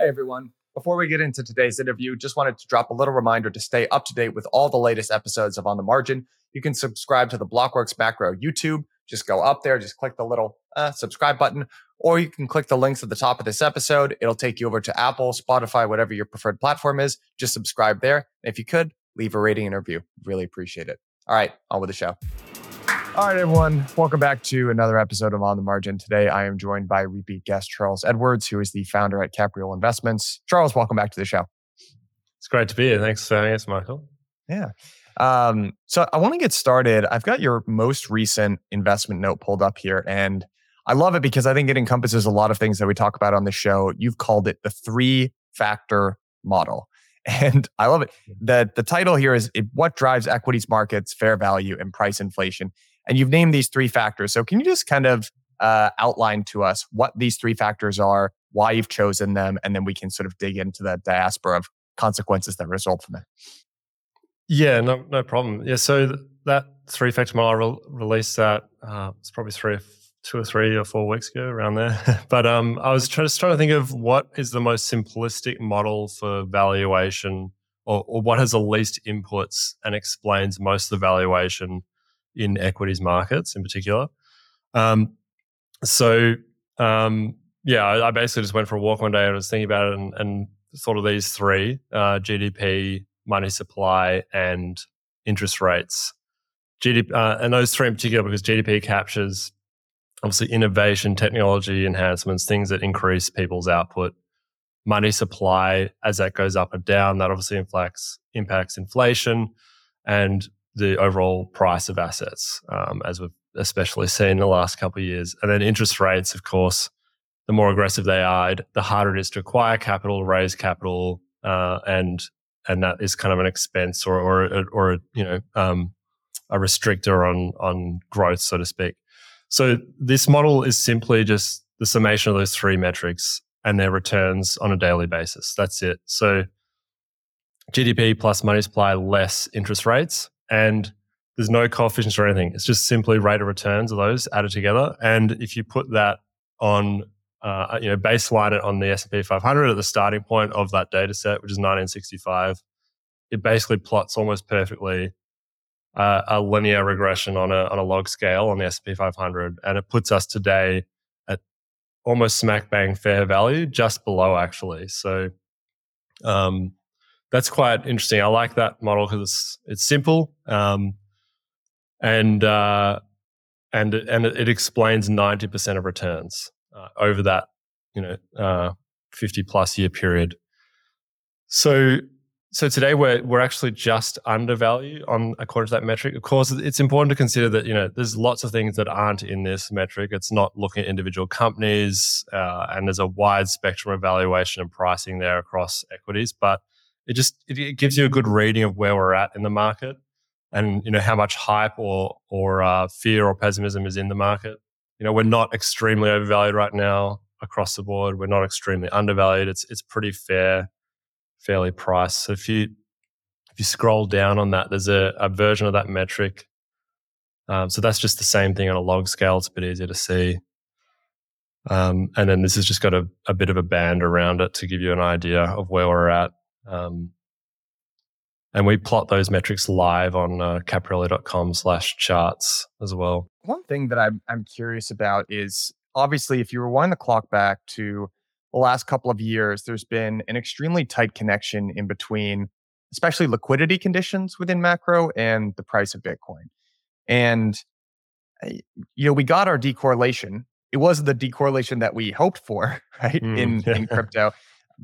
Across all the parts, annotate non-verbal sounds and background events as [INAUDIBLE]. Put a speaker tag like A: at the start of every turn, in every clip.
A: Hey, everyone. Before we get into today's interview, just wanted to drop a little reminder to stay up to date with all the latest episodes of On the Margin. You can subscribe to the Blockworks Macro YouTube. Just go up there, just click the little uh, subscribe button, or you can click the links at the top of this episode. It'll take you over to Apple, Spotify, whatever your preferred platform is. Just subscribe there. If you could, leave a rating and review. Really appreciate it. All right, on with the show. All right, everyone. Welcome back to another episode of On the Margin. Today, I am joined by repeat guest Charles Edwards, who is the founder at Capriole Investments. Charles, welcome back to the show.
B: It's great to be here. Thanks for having us, Michael.
A: Yeah. Um, so I want to get started. I've got your most recent investment note pulled up here, and I love it because I think it encompasses a lot of things that we talk about on the show. You've called it the three factor model. [LAUGHS] And I love it. The, the title here is What Drives Equities Markets, Fair Value, and Price Inflation. And you've named these three factors. So, can you just kind of uh, outline to us what these three factors are, why you've chosen them, and then we can sort of dig into the diaspora of consequences that result from it?
B: Yeah, no, no problem. Yeah, so th- that three factor model, I re- released that. Uh, it's probably three, two or three or four weeks ago, around there. [LAUGHS] but um, I was just trying to think of what is the most simplistic model for valuation, or, or what has the least inputs and explains most of the valuation in equities markets in particular. Um, so um, yeah, I, I, basically just went for a walk one day and was thinking about it and, and thought of these three: uh, GDP, money supply, and interest rates. GDP, uh, and those three in particular because GDP captures obviously innovation, technology enhancements, things that increase people's output. Money supply, as that goes up and down, that obviously impacts impacts inflation, and the overall price of assets, um, as we've especially seen in the last couple of years. And then interest rates, of course, the more aggressive they are, the harder it is to acquire capital, raise capital, uh, and and that is kind of an expense or or or, you know um, a restrictor on on growth, so to speak. So this model is simply just the summation of those three metrics and their returns on a daily basis. That's it. So GDP plus money supply less interest rates and there's no coefficients or anything. It's just simply rate of returns of those added together. And if you put that on, uh, you know, baseline it on the S&P 500 at the starting point of that data set, which is 1965, it basically plots almost perfectly uh, a linear regression on a, on a log scale on the S&P 500. And it puts us today at almost smack bang fair value, just below actually. So, um, that's quite interesting. I like that model because it's it's simple um, and uh, and and it explains ninety percent of returns uh, over that you know uh, fifty plus year period. So so today we're we're actually just undervalued on according to that metric. Of course, it's important to consider that you know there's lots of things that aren't in this metric. It's not looking at individual companies, uh, and there's a wide spectrum of valuation and pricing there across equities, but it just it, gives you a good reading of where we're at in the market and you know how much hype or or uh, fear or pessimism is in the market. You know we're not extremely overvalued right now across the board. We're not extremely undervalued. It's it's pretty fair fairly priced. So if you if you scroll down on that there's a, a version of that metric. Um, so that's just the same thing on a log scale. It's a bit easier to see. Um, and then this has just got a, a bit of a band around it to give you an idea of where we're at um, and we plot those metrics live on uh, capriole.com slash charts as well.
A: One thing that I'm, I'm curious about is obviously if you rewind the clock back to the last couple of years, there's been an extremely tight connection in between, especially liquidity conditions within macro and the price of Bitcoin. And, eh, you know, we got our decorrelation. It wasn't the decorrelation that we hoped for, [LAUGHS] right? Mm, in, yeah. in crypto.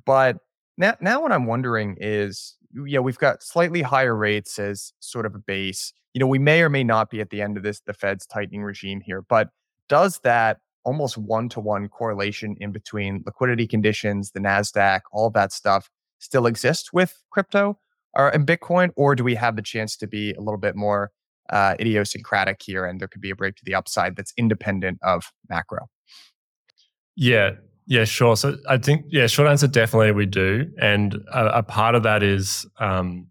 A: But now, now what I'm wondering is, yeah, we've got slightly higher rates as sort of a base. You know, we may or may not be at the end of this, the Fed's tightening regime here, but does that almost one to one correlation in between liquidity conditions, the NASDAQ, all that stuff still exist with crypto or in Bitcoin? Or do we have the chance to be a little bit more uh, idiosyncratic here and there could be a break to the upside that's independent of macro?
B: Yeah, yeah, sure. So I think, yeah, short answer, definitely we do. And a, a part of that is um,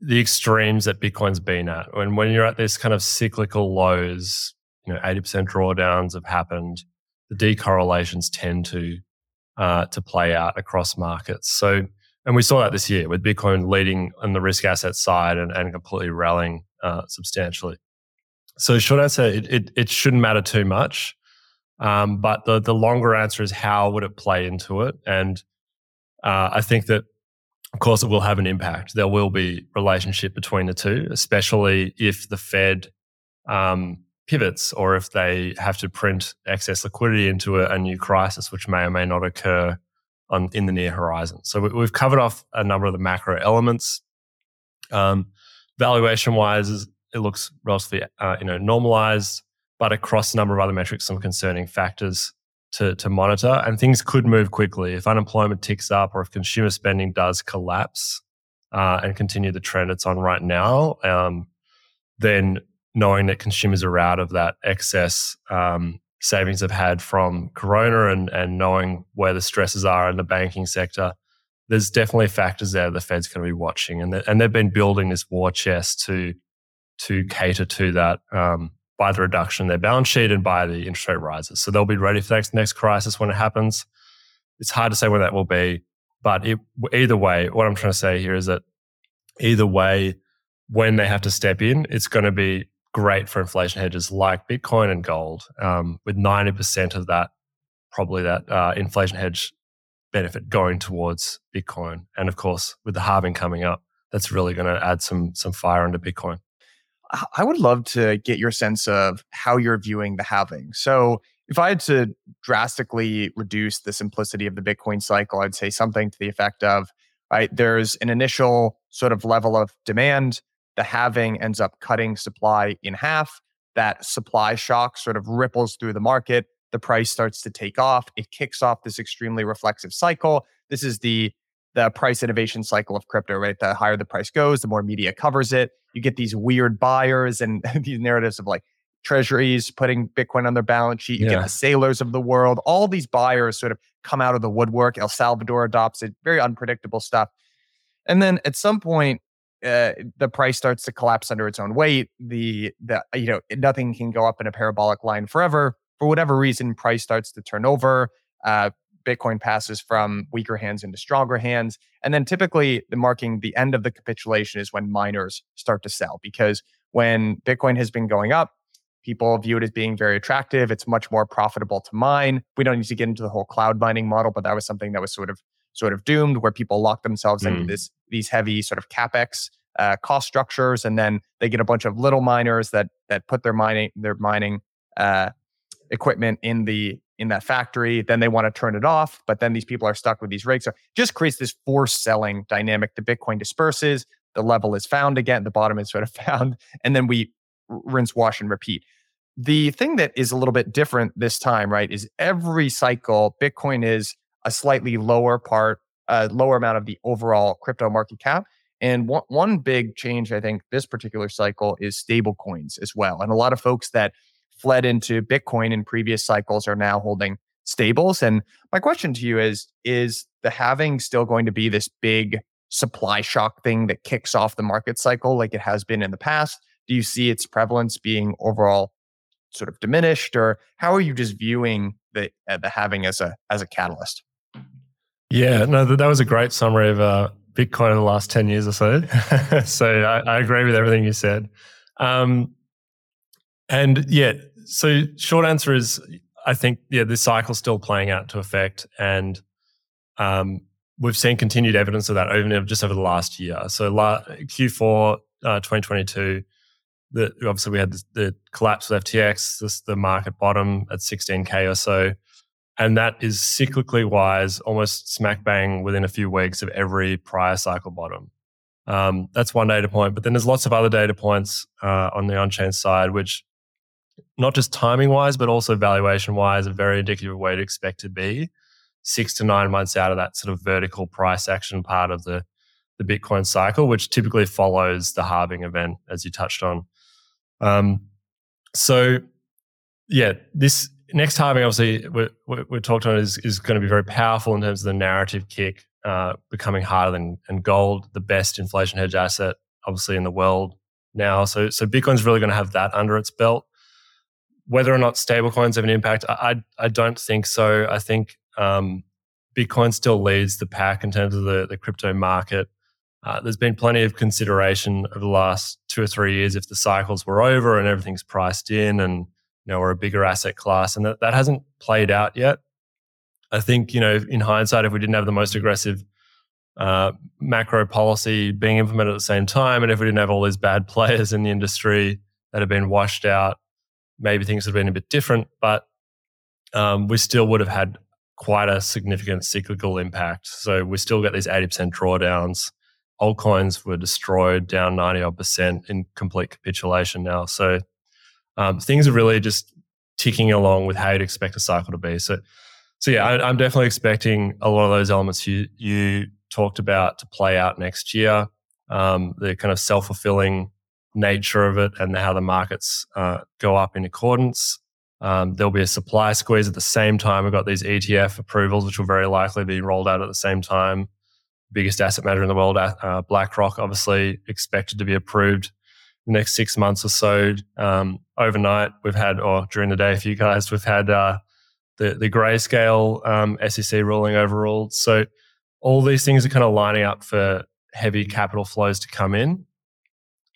B: the extremes that Bitcoin's been at. And when you're at this kind of cyclical lows, you know, 80% drawdowns have happened, the decorrelations tend to uh, to play out across markets. So, and we saw that this year with Bitcoin leading on the risk asset side and, and completely rallying uh, substantially. So, short answer, it, it, it shouldn't matter too much. Um, but the the longer answer is how would it play into it? And uh, I think that, of course, it will have an impact. There will be relationship between the two, especially if the Fed um, pivots or if they have to print excess liquidity into a, a, new crisis, which may or may not occur on in the near horizon. So we, have covered off a number of the macro elements. Um, valuation wise, it looks relatively uh, you know normalized, but across a number of other metrics, some concerning factors to, to monitor. And things could move quickly if unemployment ticks up or if consumer spending does collapse uh, and continue the trend it's on right now. Um, then knowing that consumers are out of that excess um, savings they've had from Corona and, and knowing where the stresses are in the banking sector, there's definitely factors there the Fed's going to be watching. And, and they've been building this war chest to, to cater to that um, by the reduction in their balance sheet and by the interest rate rises. So they'll be ready for the next, next crisis when it happens. It's hard to say when that will be. But it, either way, what I'm trying to say here is that either way, when they have to step in, it's going to be great for inflation hedges like Bitcoin and gold, um, with 90% of that, probably that uh, inflation hedge benefit going towards Bitcoin. And of course, with the halving coming up, that's really going to add some some fire into Bitcoin.
A: I would love to get your sense of how you're viewing the halving. So, if I had to drastically reduce the simplicity of the Bitcoin cycle, I'd say something to the effect of right, there's an initial sort of level of demand the halving ends up cutting supply in half. That supply shock sort of ripples through the market. The price starts to take off. It kicks off this extremely reflexive cycle. This is the the price innovation cycle of crypto, right? The higher the price goes, the more media covers it. You get these weird buyers and [LAUGHS] these narratives of like treasuries putting Bitcoin on their balance sheet. You yeah. get the sailors of the world. All these buyers sort of come out of the woodwork. El Salvador adopts it. Very unpredictable stuff. And then at some point, uh, the price starts to collapse under its own weight. The the you know nothing can go up in a parabolic line forever. For whatever reason, price starts to turn over. Uh, Bitcoin passes from weaker hands into stronger hands, and then typically the marking the end of the capitulation is when miners start to sell because when Bitcoin has been going up, people view it as being very attractive. It's much more profitable to mine. We don't need to get into the whole cloud mining model, but that was something that was sort of sort of doomed where people lock themselves mm. into this these heavy sort of capex uh, cost structures, and then they get a bunch of little miners that that put their mining their mining uh, equipment in the in that factory. Then they want to turn it off, but then these people are stuck with these rigs. So just creates this forced selling dynamic. The Bitcoin disperses, the level is found again, the bottom is sort of [LAUGHS] found, and then we rinse, wash, and repeat. The thing that is a little bit different this time, right, is every cycle Bitcoin is a slightly lower part, a lower amount of the overall crypto market cap. And one, one big change, I think, this particular cycle is stable coins as well. And a lot of folks that fled into Bitcoin in previous cycles are now holding stables. And my question to you is Is the halving still going to be this big supply shock thing that kicks off the market cycle like it has been in the past? Do you see its prevalence being overall sort of diminished, or how are you just viewing the uh, the halving as a as a catalyst?
B: Yeah, no, that, that was a great summary of uh, Bitcoin in the last 10 years or so. [LAUGHS] so I, I, agree with everything you said. Um, and yeah, so short answer is I think, yeah, this cycle's still playing out to effect. And um, we've seen continued evidence of that over just over the last year. So la- Q4 uh, 2022, the, obviously we had the, the collapse of FTX, this, the market bottom at 16K or so. And that is cyclically wise, almost smack bang within a few weeks of every prior cycle bottom. Um, that's one data point. But then there's lots of other data points uh, on the on chain side, which not just timing wise, but also valuation wise, a very indicative where to expect to be six to nine months out of that sort of vertical price action part of the, the Bitcoin cycle, which typically follows the halving event, as you touched on. Um, so, yeah, this next halving, obviously, we're, we're talked on is, is going to be very powerful in terms of the narrative kick, uh, becoming harder than and gold, the best inflation hedge asset, obviously, in the world now. So, so Bitcoin's really going to have that under its belt. Whether or not stablecoins have an impact, I, I, I don't think so. I think um, Bitcoin still leads the pack in terms of the, the crypto market. Uh, there's been plenty of consideration over the last two or three years if the cycles were over and everything's priced in and you know we're a bigger asset class, and that, that hasn't played out yet. I think you know in hindsight, if we didn't have the most aggressive uh, macro policy being implemented at the same time, and if we didn't have all these bad [LAUGHS] players in the industry that have been washed out, maybe things would have been a bit different. But um, we still would have had quite a significant cyclical impact. So we still get these 80% drawdowns. Altcoins were destroyed down 90 odd percent in complete capitulation now. So um, things are really just ticking along with how you'd expect a cycle to be. So, so yeah, I, am definitely expecting a lot of those elements you you talked about to play out next year. Um, the kind of self fulfilling nature of it and how the markets uh, go up in accordance. Um, there'll be a supply squeeze at the same time. We've got these ETF approvals, which will very likely be rolled out at the same time. Biggest asset manager in the world, uh, BlackRock, obviously expected to be approved the next six months or so. Um, overnight, we've had, or during the day for you guys, we've had uh, the the grayscale um, SEC ruling overruled. So all these things are kind of lining up for heavy capital flows to come in,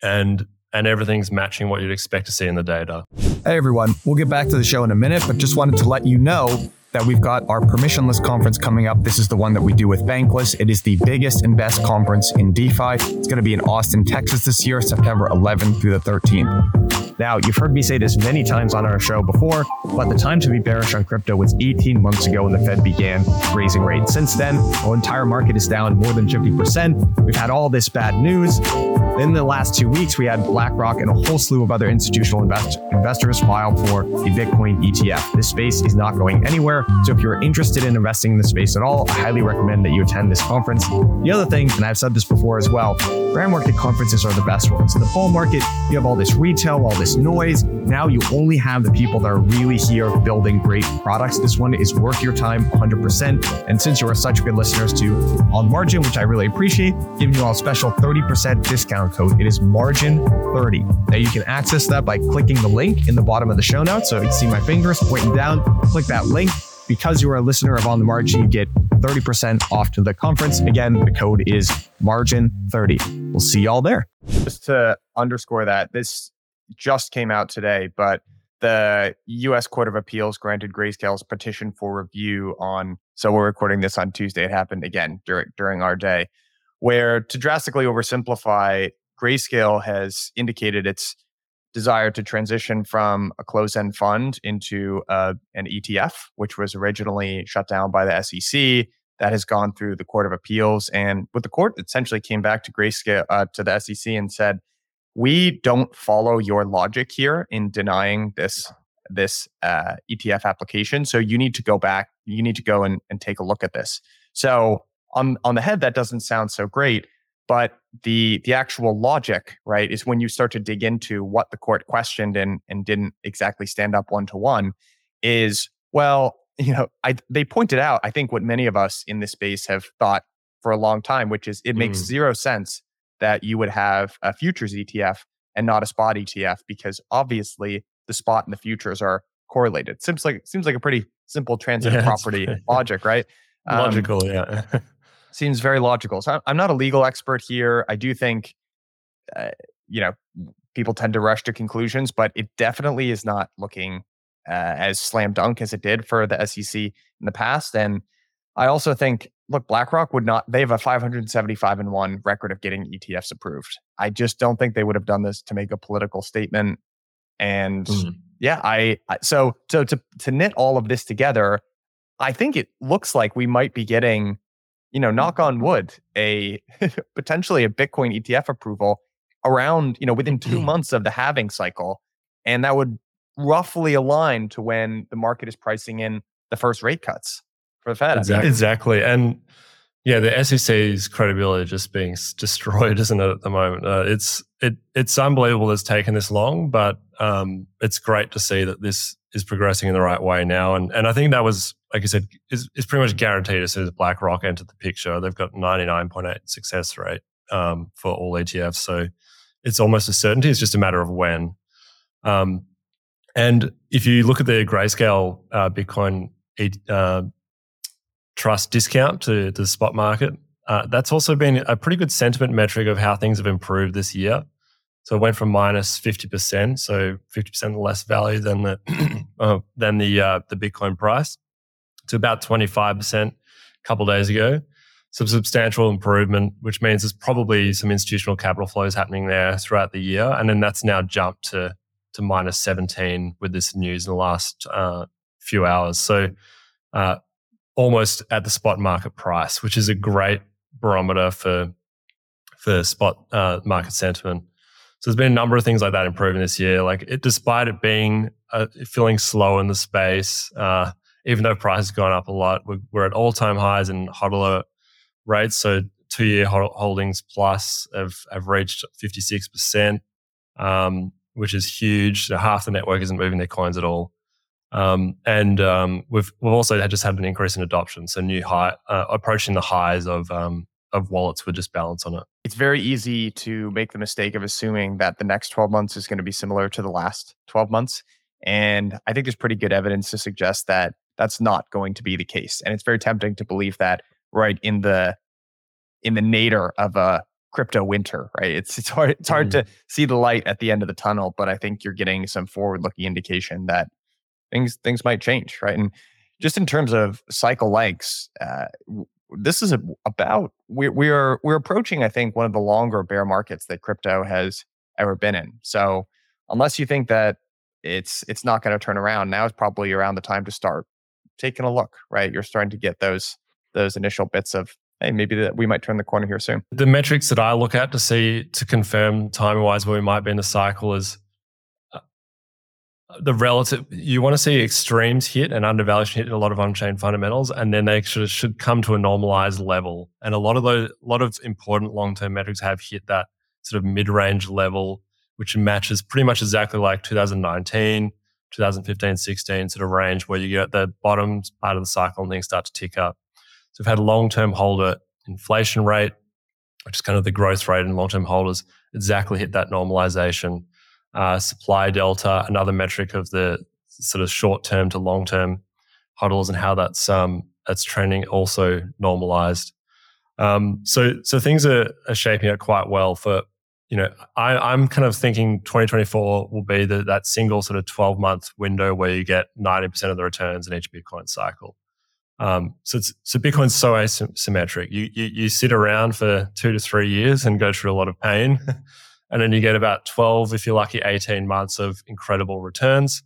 B: and and everything's matching what you'd expect to see in the data.
A: Hey everyone, we'll get back to the show in a minute, but just wanted to let you know that we've got our permissionless conference coming up. This is the one that we do with Bankless. It is the biggest and best conference in DeFi. It's going to be in Austin, Texas this year, September 11th through the 13th. Now, you've heard me say this many times on our show before, but the time to be bearish on crypto was 18 months ago when the Fed began raising rates. Since then, our entire market is down more than 50%. We've had all this bad news. In the last two weeks, we had BlackRock and a whole slew of other institutional invest- investors file for the Bitcoin ETF. This space is not going anywhere. So if you're interested in investing in the space at all, I highly recommend that you attend this conference. The other thing, and I've said this before as well, brand market conferences are the best ones. In the bull market, you have all this retail, all this noise. Now you only have the people that are really here building great products. This one is worth your time 100%. And since you are such good listeners to On Margin, which I really appreciate, giving you all a special 30% discount discount code. It is margin30. Now you can access that by clicking the link in the bottom of the show notes. So you can see my fingers pointing down, click that link. Because you are a listener of On the Margin, you get 30% off to the conference. Again, the code is margin30. We'll see y'all there. Just to underscore that, this just came out today, but the U.S. Court of Appeals granted Grayscale's petition for review on. So we're recording this on Tuesday. It happened again during during our day where to drastically oversimplify, Grayscale has indicated its desire to transition from a closed end fund into uh, an ETF, which was originally shut down by the SEC. That has gone through the Court of Appeals. And with the court essentially came back to Grayscale, uh, to the SEC and said, we don't follow your logic here in denying this this uh, ETF application. So you need to go back. You need to go and, and take a look at this. So on on the head that doesn't sound so great but the the actual logic right is when you start to dig into what the court questioned and and didn't exactly stand up one to one is well [LAUGHS] you know i they pointed out i think what many of us in this space have thought for a long time which is it makes mm. zero sense that you would have a futures etf and not a spot etf because obviously the spot and the futures are correlated seems like seems like a pretty simple transitive yeah, property [LAUGHS] logic right
B: um, logical yeah [LAUGHS]
A: seems very logical. So I'm not a legal expert here. I do think, uh, you know, people tend to rush to conclusions, but it definitely is not looking uh, as slam dunk as it did for the SEC in the past. And I also think, look, BlackRock would not, they have a 575 and one record of getting ETFs approved. I just don't think they would have done this to make a political statement. And mm-hmm. yeah, I, so, so to, to knit all of this together, I think it looks like we might be getting you know, knock on wood, a [LAUGHS] potentially a Bitcoin ETF approval around, you know, within two months of the halving cycle. And that would roughly align to when the market is pricing in the first rate cuts for the Fed.
B: Exactly. exactly. And yeah, the SEC's credibility just being destroyed, [LAUGHS] isn't it, at the moment? Uh, it's it it's unbelievable it's taken this long, but um, it's great to see that this is progressing in the right way now. And and I think that was like I said, is, is pretty much guaranteed as soon as BlackRock entered the picture. They've got 99.8 success rate um, for all ETFs. So it's almost a certainty. It's just a matter of when. Um, and if you look at the grayscale uh, Bitcoin uh, trust discount to, to the spot market. Uh, that's also been a pretty good sentiment metric of how things have improved this year. So it went from minus fifty percent, so fifty percent less value than the [CLEARS THROAT] uh, than the uh, the Bitcoin price, to about twenty five percent a couple days ago. Some substantial improvement, which means there's probably some institutional capital flows happening there throughout the year, and then that's now jumped to to minus seventeen with this news in the last uh, few hours. So uh, almost at the spot market price, which is a great barometer for for spot uh, market sentiment. So there's been a number of things like that improving this year. Like it, despite it being uh, feeling slow in the space, uh, even though price has gone up a lot, we're, we're at all time highs in hodler rates. So two year holdings plus have have reached 56 percent, um, which is huge. So half the network isn't moving their coins at all. Um, and um, we've we've also had just had an increase in adoption, so new high uh, approaching the highs of um, of wallets with just balance on it.
A: It's very easy to make the mistake of assuming that the next 12 months is going to be similar to the last 12 months, and I think there's pretty good evidence to suggest that that's not going to be the case. And it's very tempting to believe that right in the in the nadir of a crypto winter, right? It's it's hard it's hard mm. to see the light at the end of the tunnel, but I think you're getting some forward looking indication that things things might change, right? And just in terms of cycle lengths, uh, this is a, about we we are we're approaching, I think, one of the longer bear markets that crypto has ever been in. So unless you think that it's it's not going to turn around, now is probably around the time to start taking a look, right? You're starting to get those those initial bits of hey, maybe that we might turn the corner here soon.
B: The metrics that I look at to see to confirm time wise where we might be in the cycle is the relative you want to see extremes hit and undervaluation hit in a lot of on-chain fundamentals and then they should should come to a normalized level. And a lot of those a lot of important long-term metrics have hit that sort of mid-range level which matches pretty much exactly like 2019 2015 16 sort of range where you get the bottom part of the cycle and things start to tick up. So we've had long-term holder inflation rate which is kind of the growth rate in long-term holders exactly hit that normalization uh, supply delta, another metric of the sort of short term to long term hodls and how that's um, that's trending also normalized. Um, so so things are, are, shaping up quite well for you know I, am kind of thinking 2024 will be the, that single sort of 12 month window where you get 90% of the returns in each Bitcoin cycle. Um, so so Bitcoin's so asymmetric. You, you you sit around for two to three years and go through a lot of pain. [LAUGHS] And then you get about 12, if you're lucky, 18 months of incredible returns.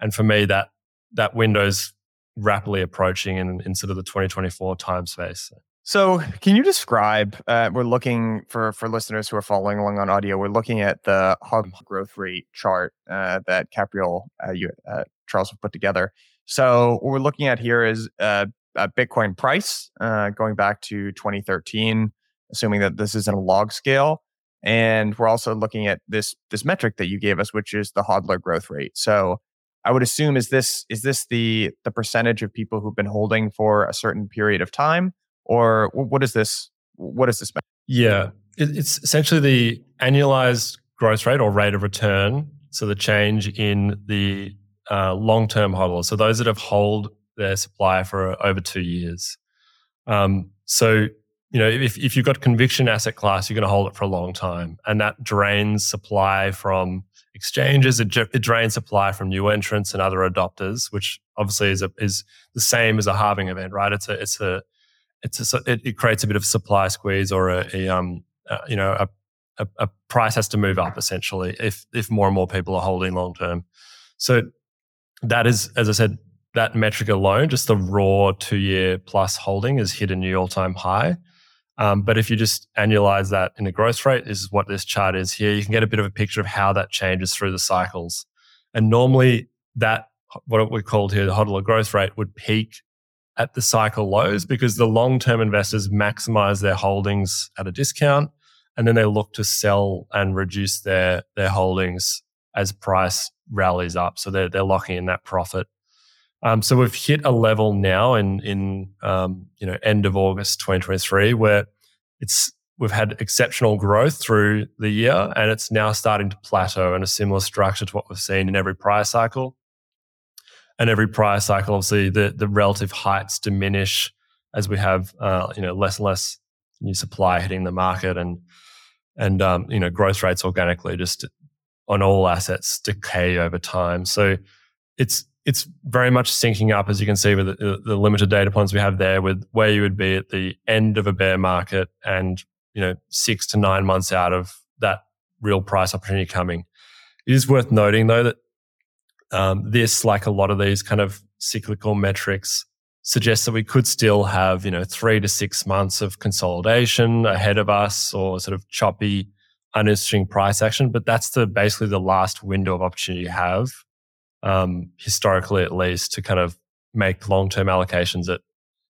B: And for me, that that window's rapidly approaching in, in sort of the 2024 time space.
A: So, can you describe? Uh, we're looking for for listeners who are following along on audio. We're looking at the hub growth rate chart uh, that Capriole uh, you, uh, Charles have put together. So, what we're looking at here is uh, a Bitcoin price uh, going back to 2013, assuming that this is in a log scale, and we're also looking at this this metric that you gave us, which is the hodler growth rate. So I would assume is this is this the the percentage of people who've been holding for a certain period of time, or what is this? What is this? Metric?
B: Yeah, it's essentially the annualized growth rate or rate of return. So the change in the uh, long term hodlers. So those that have hold their supply for over two years. Um, so you know, if, if you've got conviction asset class, you're going to hold it for a long time. And that drains supply from exchanges. It, it drains supply from new entrants and other adopters, which obviously is a, is the same as a halving event, right? It's a, it's a, it's a, it, it creates a bit of supply squeeze or a, a um, uh, you know, a, a, a price has to move up essentially if, if more and more people are holding long term. So that is, as I said, that metric alone, just the raw two year plus holding has hit a new all time high. Um, but if you just annualize that in a growth rate, this is what this chart is here, you can get a bit of a picture of how that changes through the cycles. And normally, that what we called here the hodler growth rate would peak at the cycle lows because the long term investors maximize their holdings at a discount and then they look to sell and reduce their, their holdings as price rallies up. So they're, they're locking in that profit um, so we've hit a level now in in um, you know end of August 2023 where it's we've had exceptional growth through the year and it's now starting to plateau in a similar structure to what we've seen in every prior cycle. And every prior cycle, obviously, the the relative heights diminish as we have uh, you know less and less new supply hitting the market and and um, you know growth rates organically just on all assets decay over time. So it's it's very much syncing up, as you can see with the, the, limited data points we have there, with where you would be at the end of a bear market, and you know six to nine months out of that real price opportunity coming. It is worth noting though that um, this, like a lot of these kind of cyclical metrics, suggests that we could still have you know three to six months of consolidation ahead of us, or sort of choppy, uninteresting price action. But that's the basically the last window of opportunity you have um, historically at least, to kind of make long term allocations at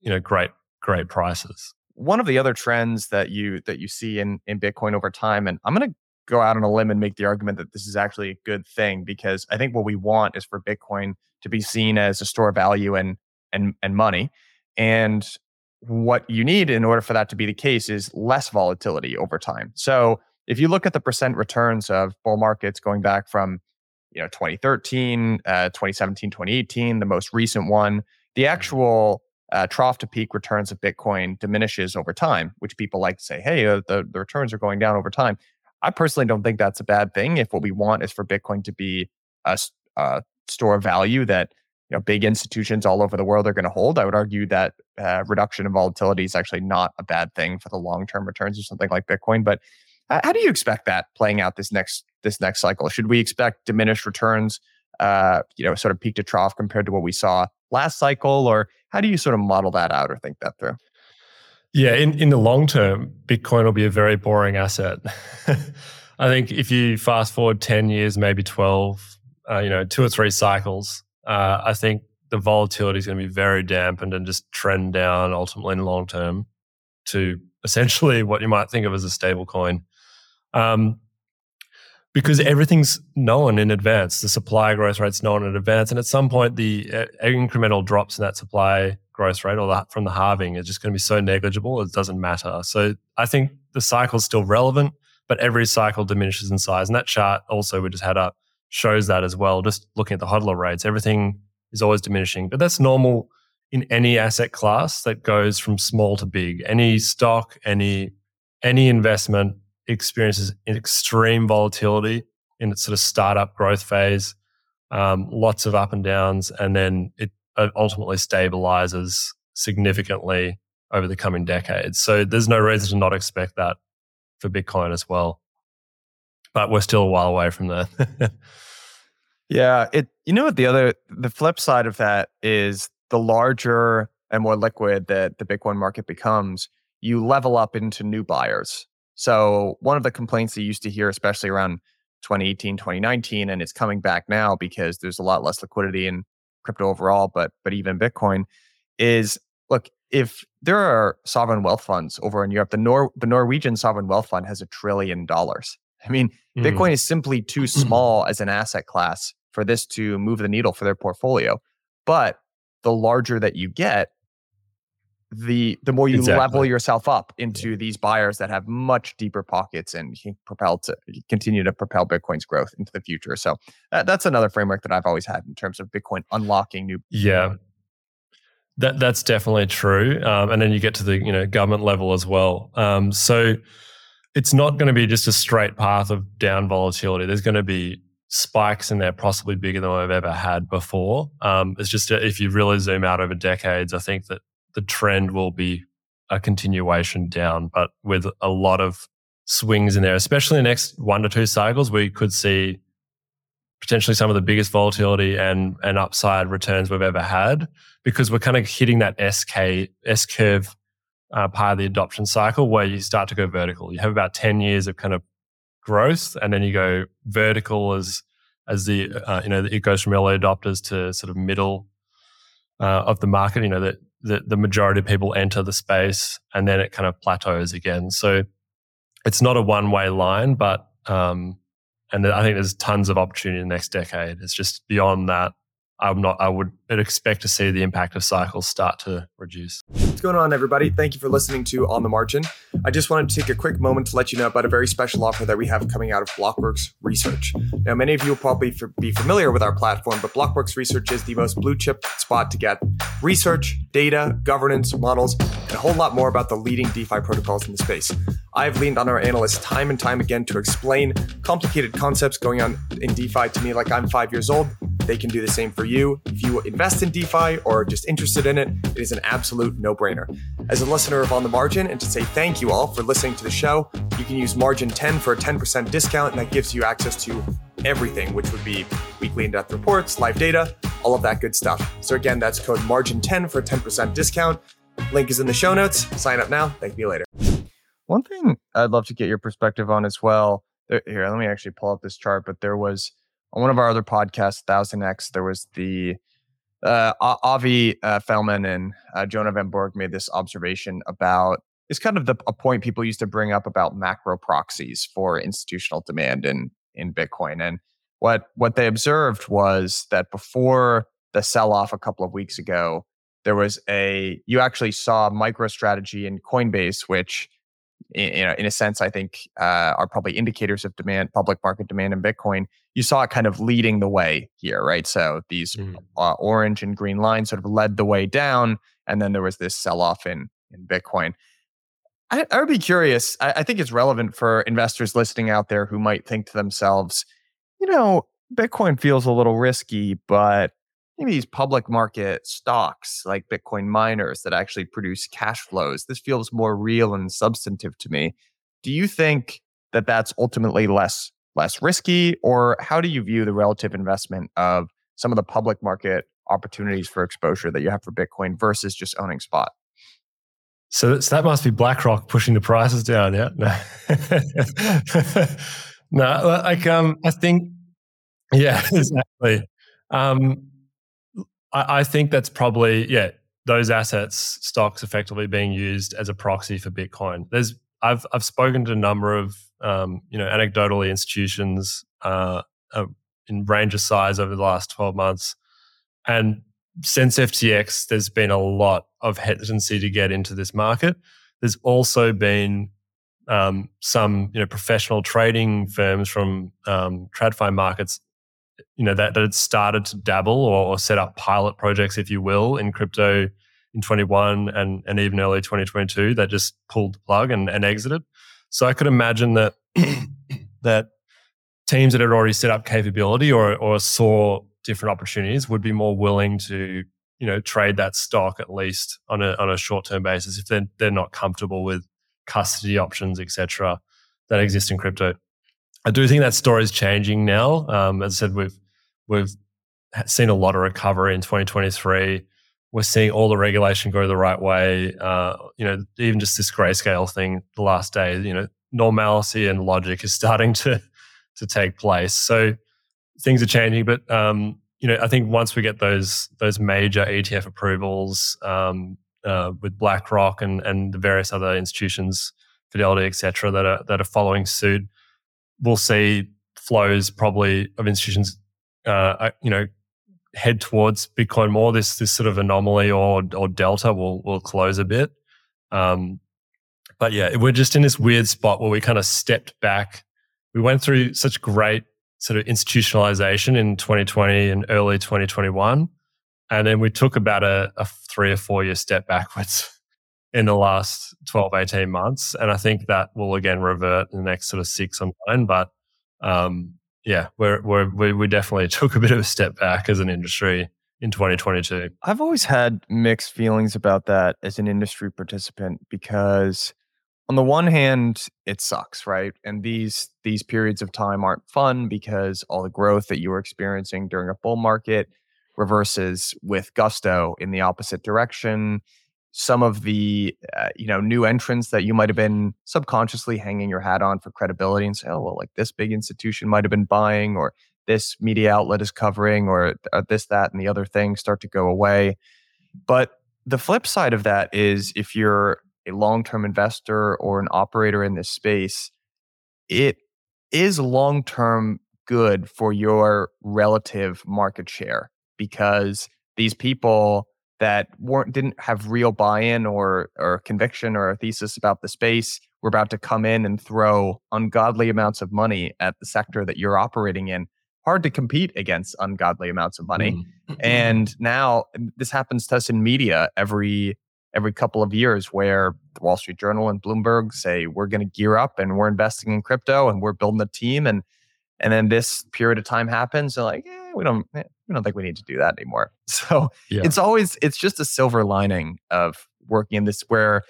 B: you know great great prices.
A: One of the other trends that you that you see in in Bitcoin over time, and I'm going to go out on a limb and make the argument that this is actually a good thing because I think what we want is for Bitcoin to be seen as a store of value and and and money. And what you need in order for that to be the case is less volatility over time. So if you look at the percent returns of bull markets going back from you know 2013 uh, 2017 2018 the most recent one the mm-hmm. actual uh, trough to peak returns of bitcoin diminishes over time which people like to say hey uh, the, the returns are going down over time i personally don't think that's a bad thing if what we want is for bitcoin to be a, a store of value that you know big institutions all over the world are going to hold i would argue that uh, reduction in volatility is actually not a bad thing for the long term returns of something like bitcoin but how do you expect that playing out this next this next cycle? Should we expect diminished returns, uh, you know, sort of peak to trough compared to what we saw last cycle, or how do you sort of model that out or think that through?
B: Yeah, in, in the long term, Bitcoin will be a very boring asset. [LAUGHS] I think if you fast forward 10 years, maybe 12, uh, you know, two or three cycles, uh, I think the volatility is going to be very dampened and just trend down ultimately in the long term to essentially what you might think of as a stable coin um, because everything's known in advance. The supply growth rate's known in advance, and at some point, the uh, incremental drops in that supply growth rate or the, from the halving is just going to be so negligible it doesn't matter. So I think the cycle's still relevant, but every cycle diminishes in size, and that chart also we just had up shows that as well. Just looking at the hodler rates, everything is always diminishing, but that's normal in any asset class that goes from small to big. Any stock, any any investment experiences extreme volatility in its sort of startup growth phase, um, lots of up and downs, and then it uh, ultimately stabilizes significantly over the coming decades. So there's no reason to not expect that for Bitcoin as well. But we're still a while away from that. [LAUGHS]
A: yeah, it you know what the other the flip side of that is the larger and more liquid that the Bitcoin market becomes, you level up into new buyers. So one of the complaints you used to hear, especially around 2018, 2019, and it's coming back now because there's a lot less liquidity in crypto overall, but but even Bitcoin, is look, if there are sovereign wealth funds over in Europe, the Nor the Norwegian sovereign wealth fund has a trillion dollars. I mean, mm. Bitcoin is simply too small as an asset class for this to move the needle for their portfolio. But the larger that you get, the the more you exactly. level yourself up into yeah. these buyers that have much deeper pockets and can propel to continue to propel Bitcoin's growth into the future. So that, that's another framework that I've always had in terms of Bitcoin unlocking new.
B: Yeah, that that's definitely true. Um, and then you get to the you know government level as well. Um, so it's not going to be just a straight path of down volatility. There's going to be spikes in there possibly bigger than I've ever had before. Um, it's just if you really zoom out over decades, I think that the trend will be a continuation down, but with a lot of swings in there, especially in the next one to two cycles, we could see potentially some of the biggest volatility and, and upside returns we've ever had because we're kind of hitting that SK, S curve uh, part of the adoption cycle where you start to go vertical. You have about 10 years of kind of growth and then you go vertical as, as the, uh, you know, it goes from early adopters to sort of middle uh, of the market, you know, that the, the majority of people enter the space and then it kind of plateaus again. So it's not a one way line, but um, and I think there's tons of opportunity in the next decade. It's just beyond that. I'm not. I would expect to see the impact of cycles start to reduce.
A: What's going on, everybody? Thank you for listening to On the Margin. I just wanted to take a quick moment to let you know about a very special offer that we have coming out of Blockworks Research. Now, many of you will probably be familiar with our platform, but Blockworks Research is the most blue chip spot to get research, data, governance, models, and a whole lot more about the leading DeFi protocols in the space. I've leaned on our analysts time and time again to explain complicated concepts going on in DeFi to me like I'm five years old. They can do the same for you. If you invest in DeFi or are just interested in it, it is an absolute no brainer. As a listener of On the Margin, and to say thank you all for listening to the show, you can use Margin 10 for a 10% discount, and that gives you access to everything, which would be weekly in depth reports, live data, all of that good stuff. So, again, that's code Margin10 for a 10% discount. Link is in the show notes. Sign up now. Thank you later. One thing I'd love to get your perspective on as well. There, here, let me actually pull up this chart. But there was on one of our other podcasts, Thousand X, there was the uh, Avi uh, Felman and uh, Jonah Van Bourg made this observation about it's kind of the a point people used to bring up about macro proxies for institutional demand in in Bitcoin. And what what they observed was that before the sell off a couple of weeks ago, there was a you actually saw MicroStrategy in Coinbase, which in, in a sense, I think uh, are probably indicators of demand, public market demand in Bitcoin. You saw it kind of leading the way here, right? So these mm. uh, orange and green lines sort of led the way down, and then there was this sell off in in Bitcoin. I, I would be curious. I, I think it's relevant for investors listening out there who might think to themselves, you know, Bitcoin feels a little risky, but maybe these public market stocks like Bitcoin miners that actually produce cash flows. This feels more real and substantive to me. Do you think that that's ultimately less less risky, or how do you view the relative investment of some of the public market opportunities for exposure that you have for Bitcoin versus just owning spot?
B: So, so that must be BlackRock pushing the prices down, yeah? No, [LAUGHS] no like um, I think, yeah, [LAUGHS] exactly. Um, I, I think that's probably yeah those assets stocks effectively being used as a proxy for Bitcoin. There's I've I've spoken to a number of um, you know anecdotally institutions uh, uh, in range of size over the last twelve months, and since FTX, there's been a lot of hesitancy to get into this market. There's also been um, some you know professional trading firms from um, TradFi markets you know that, that had started to dabble or, or, set up pilot projects, if you will, in crypto in 21 and and even early 2022 that just pulled the plug and, and exited. So I could imagine that [COUGHS] that teams that had already set up capability or or saw different opportunities would be more willing to you know trade that stock at least on a on a short term basis if they're they're not comfortable with custody options etc that exist in crypto I do think that story is changing now. Um, as I said, we've we've seen a lot of recovery in 2023. We're seeing all the regulation go the right way. Uh, you know, even just this grayscale thing the last day. You know, normalcy and logic is [LAUGHS] starting to to take place. So things are changing, but um, you know, I think once we get those those major ETF approvals um, uh, with BlackRock and and the various other institutions, Fidelity, et cetera, that are that are following suit, we'll see flows probably of institutions, uh, uh, you know, head towards Bitcoin more. This this sort of anomaly or or delta will will close a bit. Um, but yeah, we're just in this weird spot where we kind of stepped back. We went through such great sort of institutionalization in 2020 and early 2021. And then we took about a, a three or four year step backwards [LAUGHS] in the last 12, 18 months. And I think that will again revert in the next sort of six or nine. But um, yeah, we're, we're, we, definitely [LAUGHS] took a bit of a step back as an industry in 2022.
A: I've always had mixed feelings about that as an industry participant because on the one hand it sucks right and these these periods of time aren't fun because all the growth that you were experiencing during a bull market reverses with gusto in the opposite direction some of the uh, you know new entrants that you might have been subconsciously hanging your hat on for credibility and say oh well like this big institution might have been buying or this media outlet is covering or, or uh, this that and the other thing start to go away. But the flip side of that is if you're a long-term investor or an operator in this space it is long-term good for your relative market share because these people that weren't didn't have real buy-in or or conviction or a thesis about the space were about to come in and throw ungodly amounts of money at the sector that you're operating in. Hard to compete against ungodly amounts of money. Mm. [CLEARS THROAT] and now this happens to us in media every every couple of years where the wall street journal and bloomberg say we're going to gear up and we're investing in crypto and we're building a team. And and then this period of time happens and like eh, we don't we don't think we need to do that anymore. [LAUGHS] So yeah. it's always it's just a silver lining of working in this where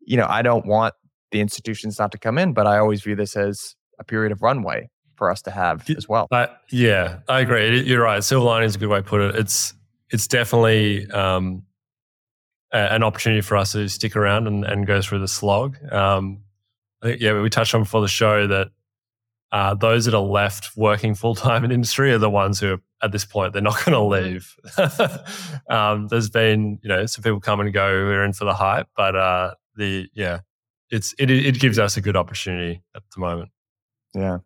A: you know i don't want the institutions not to come in but i always view this as a period of runway for us to have as well.
B: Uh, yeah i agree. You're right. Silver lining is a good way to put it. It's it's definitely um, a, an opportunity for us to stick around and, and go through the slog. Um, I think, yeah we touched on before the show that uh, those that are left working full time in industry are the ones who, at this point, they're not going to leave. [LAUGHS] um, there's been, you know, some people come and go who are in for the hype, but uh, the yeah, it's it it gives us a good opportunity at the moment.
A: Yeah.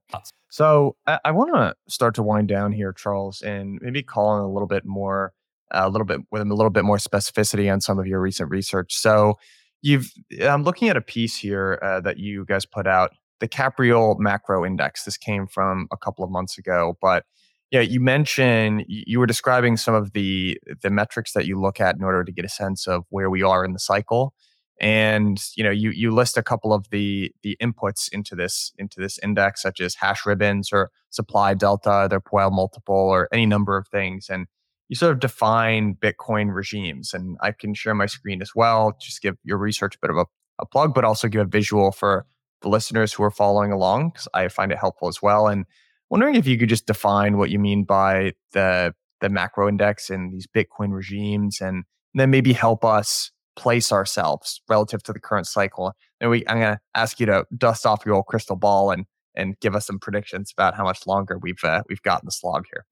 A: So I, I want to start to wind down here, Charles, and maybe call in a little bit more, uh, a little bit with a little bit more specificity on some of your recent research. So you've I'm looking at a piece here uh, that you guys put out the Capriole macro index. This came from a couple of months ago, but yeah, you mentioned you were describing some of the the metrics that you look at in order to get a sense of where we are in the cycle. And you know, you you list a couple of the the inputs into this into this index, such as hash ribbons or supply delta, their Puell multiple, or any number of things. And you sort of define Bitcoin regimes. And I can share my screen as well, just give your research a bit of a, a plug, but also give a visual for the listeners who are following along because I find it helpful as well. And wondering if you could just define what you mean by the the macro index and these Bitcoin regimes, and then maybe help us place ourselves relative to the current cycle. And we, I'm going to ask you to dust off your old crystal ball and and give us some predictions about how much longer we've uh, we've got in the slog here.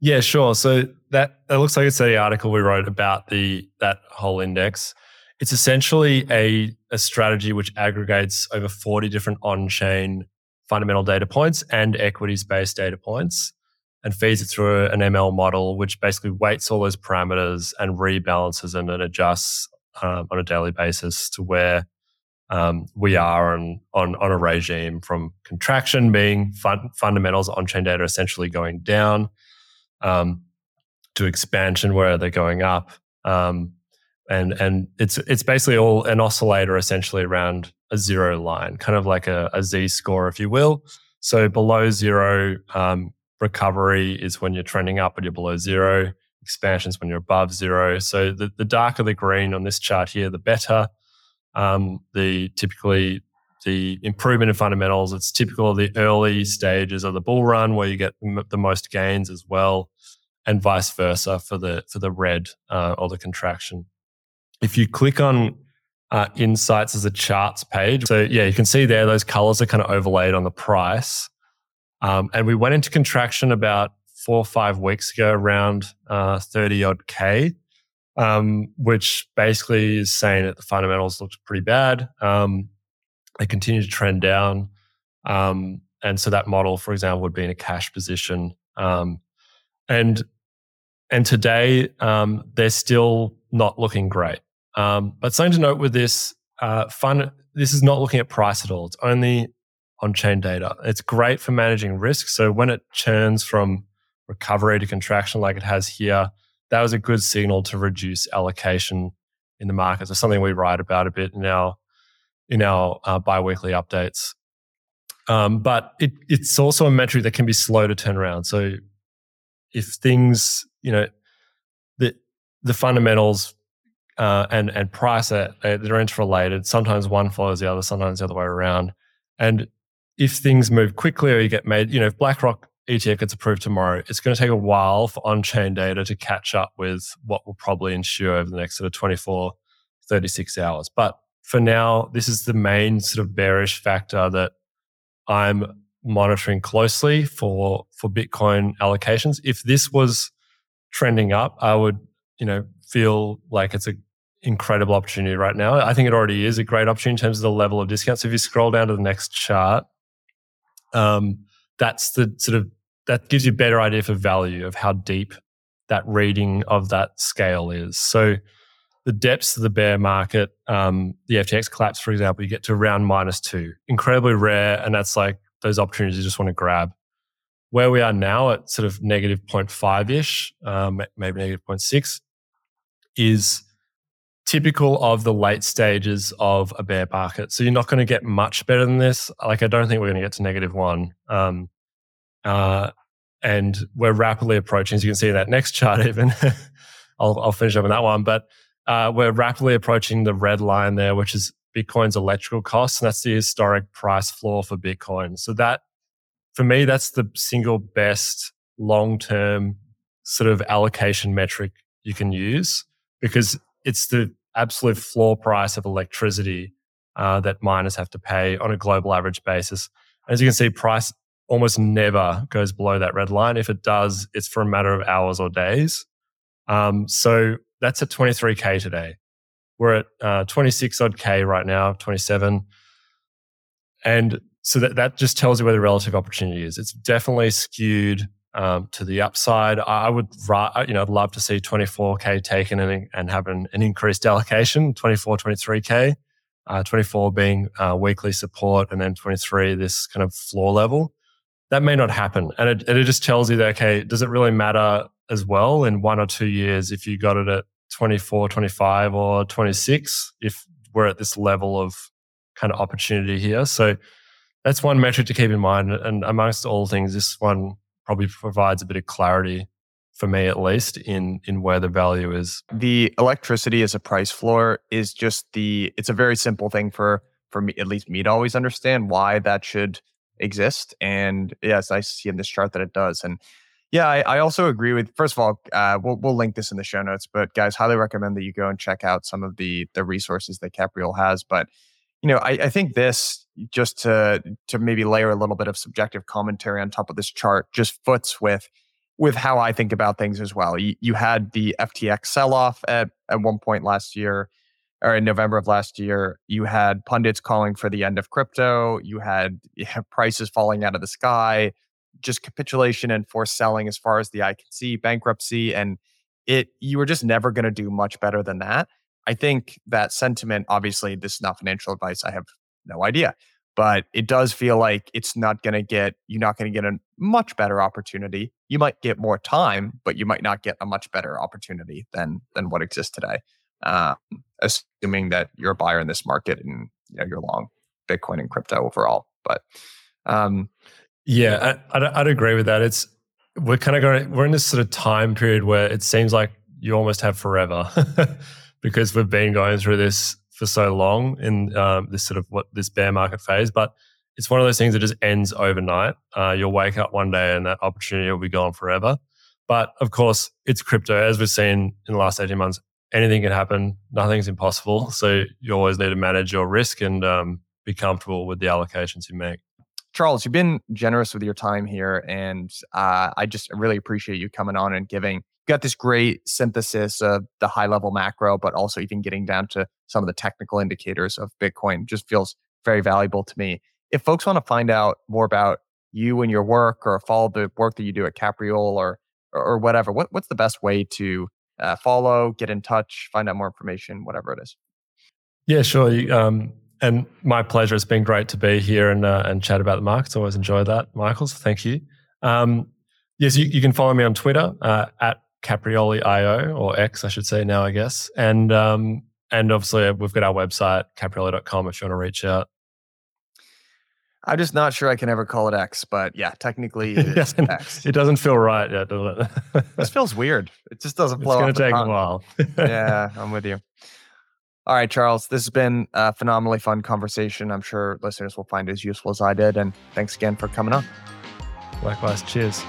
B: Yeah, sure. So that that looks like it's the article we wrote about the that whole index. It's essentially a, a strategy which aggregates over 40 different on chain fundamental data points and equities based data points and feeds it through an ML model, which basically weights all those parameters and rebalances and then adjusts um, on a daily basis to where um, we are on, on, on a regime from contraction being fun, fundamentals on chain data essentially going down um, to expansion where they're going up. Um, and and it's it's basically all an oscillator essentially around a zero line, kind of like a, a z score, if you will. So below zero, um, recovery is when you're trending up, but you're below zero. Expansions when you're above zero. So the, the darker the green on this chart here, the better. Um, the typically the improvement in fundamentals. It's typical of the early stages of the bull run where you get the most gains as well, and vice versa for the for the red uh, or the contraction if you click on uh, insights as a charts page, so yeah, you can see there those colors are kind of overlaid on the price. Um, and we went into contraction about four or five weeks ago, around uh, 30 odd K, um, which basically is saying that the fundamentals looked pretty bad. Um, they continue to trend down. Um, and so that model, for example, would be in a cash position. Um, and and today, um, they're still not looking great. Um, but something to note with this uh, fund, this is not looking at price at all. It's only on chain data. It's great for managing risk. So when it churns from recovery to contraction like it has here, that was a good signal to reduce allocation in the market. So something we write about a bit in our in our uh, biweekly updates. Um, but it, it's also a metric that can be slow to turn around. So if things, you know, the the fundamentals uh, and and price it. They're interrelated. Sometimes one follows the other. Sometimes the other way around. And if things move quickly or you get made, you know, if BlackRock ETF gets approved tomorrow, it's going to take a while for on-chain data to catch up with what will probably ensue over the next sort of 24, 36 hours. But for now, this is the main sort of bearish factor that I'm monitoring closely for for Bitcoin allocations. If this was trending up, I would, you know, feel like it's a incredible opportunity right now. I think it already is a great opportunity in terms of the level of discounts. If you scroll down to the next chart, um, that's the sort of that gives you a better idea for value of how deep that reading of that scale is. So the depths of the bear market, um, the FTX collapse, for example, you get to around minus two, incredibly rare, and that's like those opportunities you just want to grab. Where we are now at sort of negative 0.5 ish, um, maybe negative 0.6, is typical of the late stages of a bear market. So you're not going to get much better than this. Like I don't think we're going to get to negative one. Um, uh, and we're rapidly approaching, as you can see in that next chart, even. [LAUGHS] I'll, I'll, finish up on that one, but uh, we're rapidly approaching the red line there, which is Bitcoin's electrical costs, and that's the historic price floor for Bitcoin. So that, for me, that's the single best long-term sort of allocation metric you can use because it's the absolute floor price of electricity uh, that miners have to pay on a global average basis. As you can see, price almost never goes below that red line. If it does, it's for a matter of hours or days. Um, so that's at 23k today. We're at uh, 26 odd k right now, 27, and so that that just tells you where the relative opportunity is. It's definitely skewed um, to the upside. I would, you know, I'd love to see 24k taken and, and have an, an increased allocation, 24, 23k, uh, 24 being uh, weekly support, and then 23 this kind of floor level. That may not happen, and it, it just tells you that okay, does it really matter as well in one or two years if you got it at 24, 25, or 26? If we're at this level of kind of opportunity here, so that's one metric to keep in mind. And amongst all things, this one probably provides a bit of clarity for me at least in in where the value is.
A: The electricity as a price floor is just the it's a very simple thing for for me at least me to always understand why that should exist. And yes i see in this chart that it does. And yeah i, I also agree with first of all uh, we'll, we'll link this in the show notes but guys highly recommend that you go and check out some of the the resources that capriole has. But you know I, I think this just to to maybe layer a little bit of subjective commentary on top of this chart just foots with with how I think about things as well. You, you had the FTX sell off at at one point last year or in November of last year. You had pundits calling for the end of crypto. You had, [LAUGHS] prices falling out of the sky, just capitulation and forced selling as far as the eye can see, bankruptcy, and it. You were just never going to do much better than that. I think that sentiment, obviously, this is not financial advice. I have no idea. But it does feel like it's not going to get, you're not going to get a much better opportunity. You might get more time, but you might not get a much better opportunity than than what exists today. Um, assuming that you're a buyer in this market and you know, you're long Bitcoin and crypto overall. But um,
B: yeah, I, I'd, I'd agree with that. It's we're kind of going, we're in this sort of time period where it seems like you almost have forever [LAUGHS] because we've been going through this for so long in um, this sort of what this bear market phase, but it's one of those things that just ends overnight. Uh, you'll wake up one day and that opportunity will be gone forever. But of course, it's crypto. As we've seen in the last 18 months, anything can happen. Nothing's impossible. So you always need to manage your risk and um, be comfortable with the allocations you make.
A: Charles, you've been generous with your time here, and uh, I just really appreciate you coming on and giving got this great synthesis of the high level macro, but also even getting down to some of the technical indicators of Bitcoin just feels very valuable to me. If folks want to find out more about you and your work or follow the work that you do at Capriole or or whatever, what, what's the best way to uh, follow, get in touch, find out more information, whatever it is?
B: Yeah, sure. Um, and my pleasure. It's been great to be here and uh, and chat about the markets. Always enjoy that, Michael. So thank you. Um, yes, you, you, can follow me on Twitter uh, at Capriole IO or X, I should say now, I guess. And um, and obviously we've got our website capriole.com if you want to reach out.
A: I'm just not sure I can ever call it X, but yeah, technically it [LAUGHS] is X.
B: It doesn't feel right yet, does
A: it? this feels weird. It just doesn't [LAUGHS] flow.
B: It's going to take a while.
A: yeah, [LAUGHS] I'm with you. All right, Charles, this has been a phenomenally fun conversation. I'm sure listeners will find it as useful as I did. And thanks again for coming on.
B: Likewise. Cheers.